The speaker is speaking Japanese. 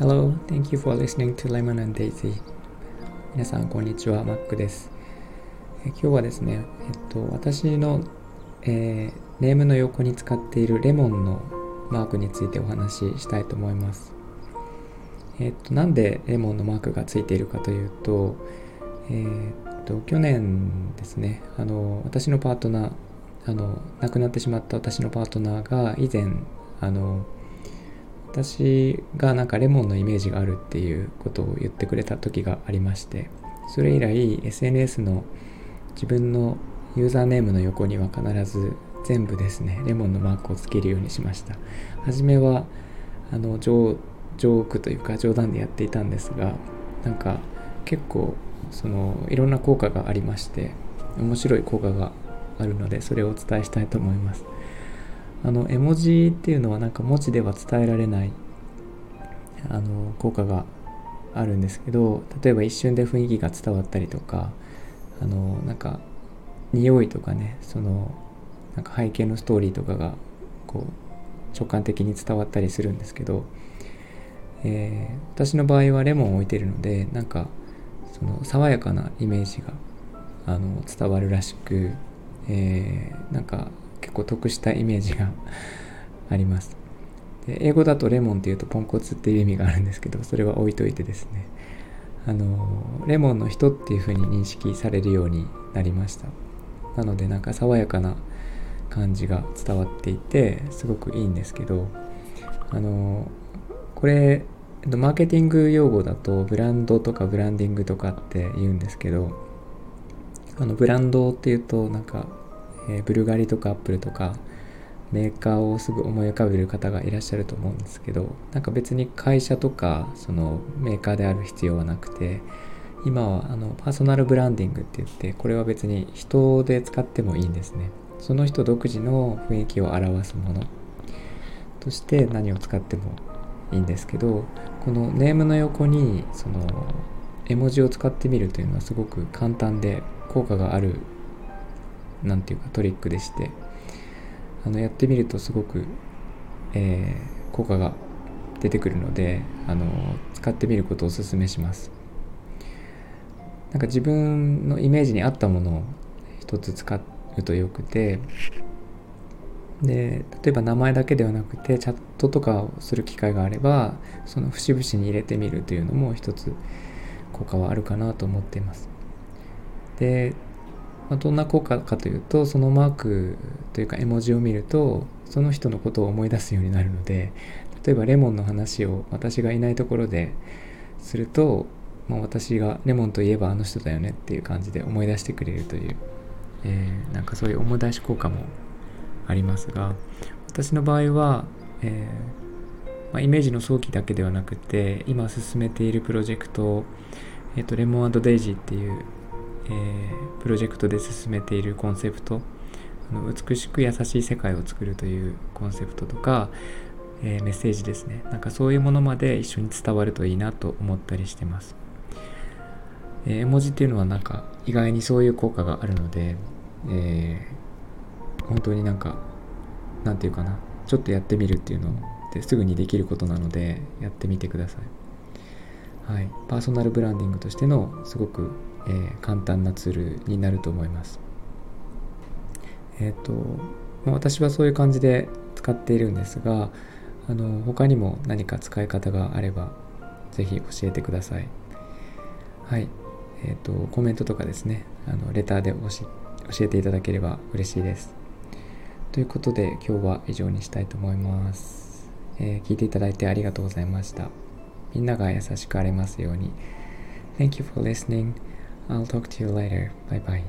Hello, thank you for listening to Lemon and Daisy. 皆さん、こんにちは。マックです。え今日はですね、えっと、私の、えー、ネームの横に使っているレモンのマークについてお話ししたいと思います。えっと、なんでレモンのマークがついているかというと、えー、っと、去年ですね、あの、私のパートナー、あの、亡くなってしまった私のパートナーが以前、あの、私がなんかレモンのイメージがあるっていうことを言ってくれた時がありましてそれ以来 SNS の自分のユーザーネームの横には必ず全部ですねレモンのマークをつけるようにしました。初めはあのジョークというか冗談でやっていたんですがなんか結構そのいろんな効果がありまして面白い効果があるのでそれをお伝えしたいと思います。あの絵文字っていうのはなんか文字では伝えられないあの効果があるんですけど例えば一瞬で雰囲気が伝わったりとかあのなんか匂いとかねそのなんか背景のストーリーとかがこう直感的に伝わったりするんですけど、えー、私の場合はレモンを置いてるのでなんかその爽やかなイメージがあの伝わるらしく、えー、なんか結構得したイメージが あります。で英語だとレモンっていうとポンコツっていう意味があるんですけどそれは置いといてですね。あのレモンの人っていう風に認識されるようになりました。なのでなんか爽やかな感じが伝わっていてすごくいいんですけどあのこれマーケティング用語だとブランドとかブランディングとかって言うんですけどあのブランドっていうとなんかえー、ブルガリとかアップルとかメーカーをすぐ思い浮かべる方がいらっしゃると思うんですけどなんか別に会社とかそのメーカーである必要はなくて今はあのパーソナルブランディングって言ってこれは別に人で使ってもいいんですね。その人独自の雰囲気を表すもの。として何を使ってもいいんですけどこのネームの横にその絵文字を使ってみるというのはすごく簡単で効果がある何ていうかトリックでしてあのやってみるとすごく、えー、効果が出てくるのであの使ってみることをおすすめします。なんか自分のイメージに合ったものを一つ使うとよくてで例えば名前だけではなくてチャットとかをする機会があればその節々に入れてみるというのも一つ効果はあるかなと思っています。でまあ、どんな効果かというとそのマークというか絵文字を見るとその人のことを思い出すようになるので例えばレモンの話を私がいないところですると、まあ、私がレモンといえばあの人だよねっていう感じで思い出してくれるという、えー、なんかそういう思い出し効果もありますが私の場合は、えー、まあ、イメージの早期だけではなくて今進めているプロジェクト、えーと、レモンデイジーっていうえー、プロジェクトで進めているコンセプトあの美しく優しい世界を作るというコンセプトとか、えー、メッセージですね。なんかそういうものまで一緒に伝わるといいなと思ったりしてます、えー、絵文字っていうのはなんか意外にそういう効果があるので、えー、本当になんかなんていうかなちょっとやってみるっていうのをってすぐにできることなのでやってみてくださいはい、パーソナルブランディングとしてのすごくえー、簡単なツールになると思います。えっ、ー、と、私はそういう感じで使っているんですが、あの他にも何か使い方があれば、ぜひ教えてください。はい。えっ、ー、と、コメントとかですね、あのレターで教えていただければ嬉しいです。ということで、今日は以上にしたいと思います。えー、聞いていただいてありがとうございました。みんなが優しくありますように。Thank you for listening. I'll talk to you later. Bye bye.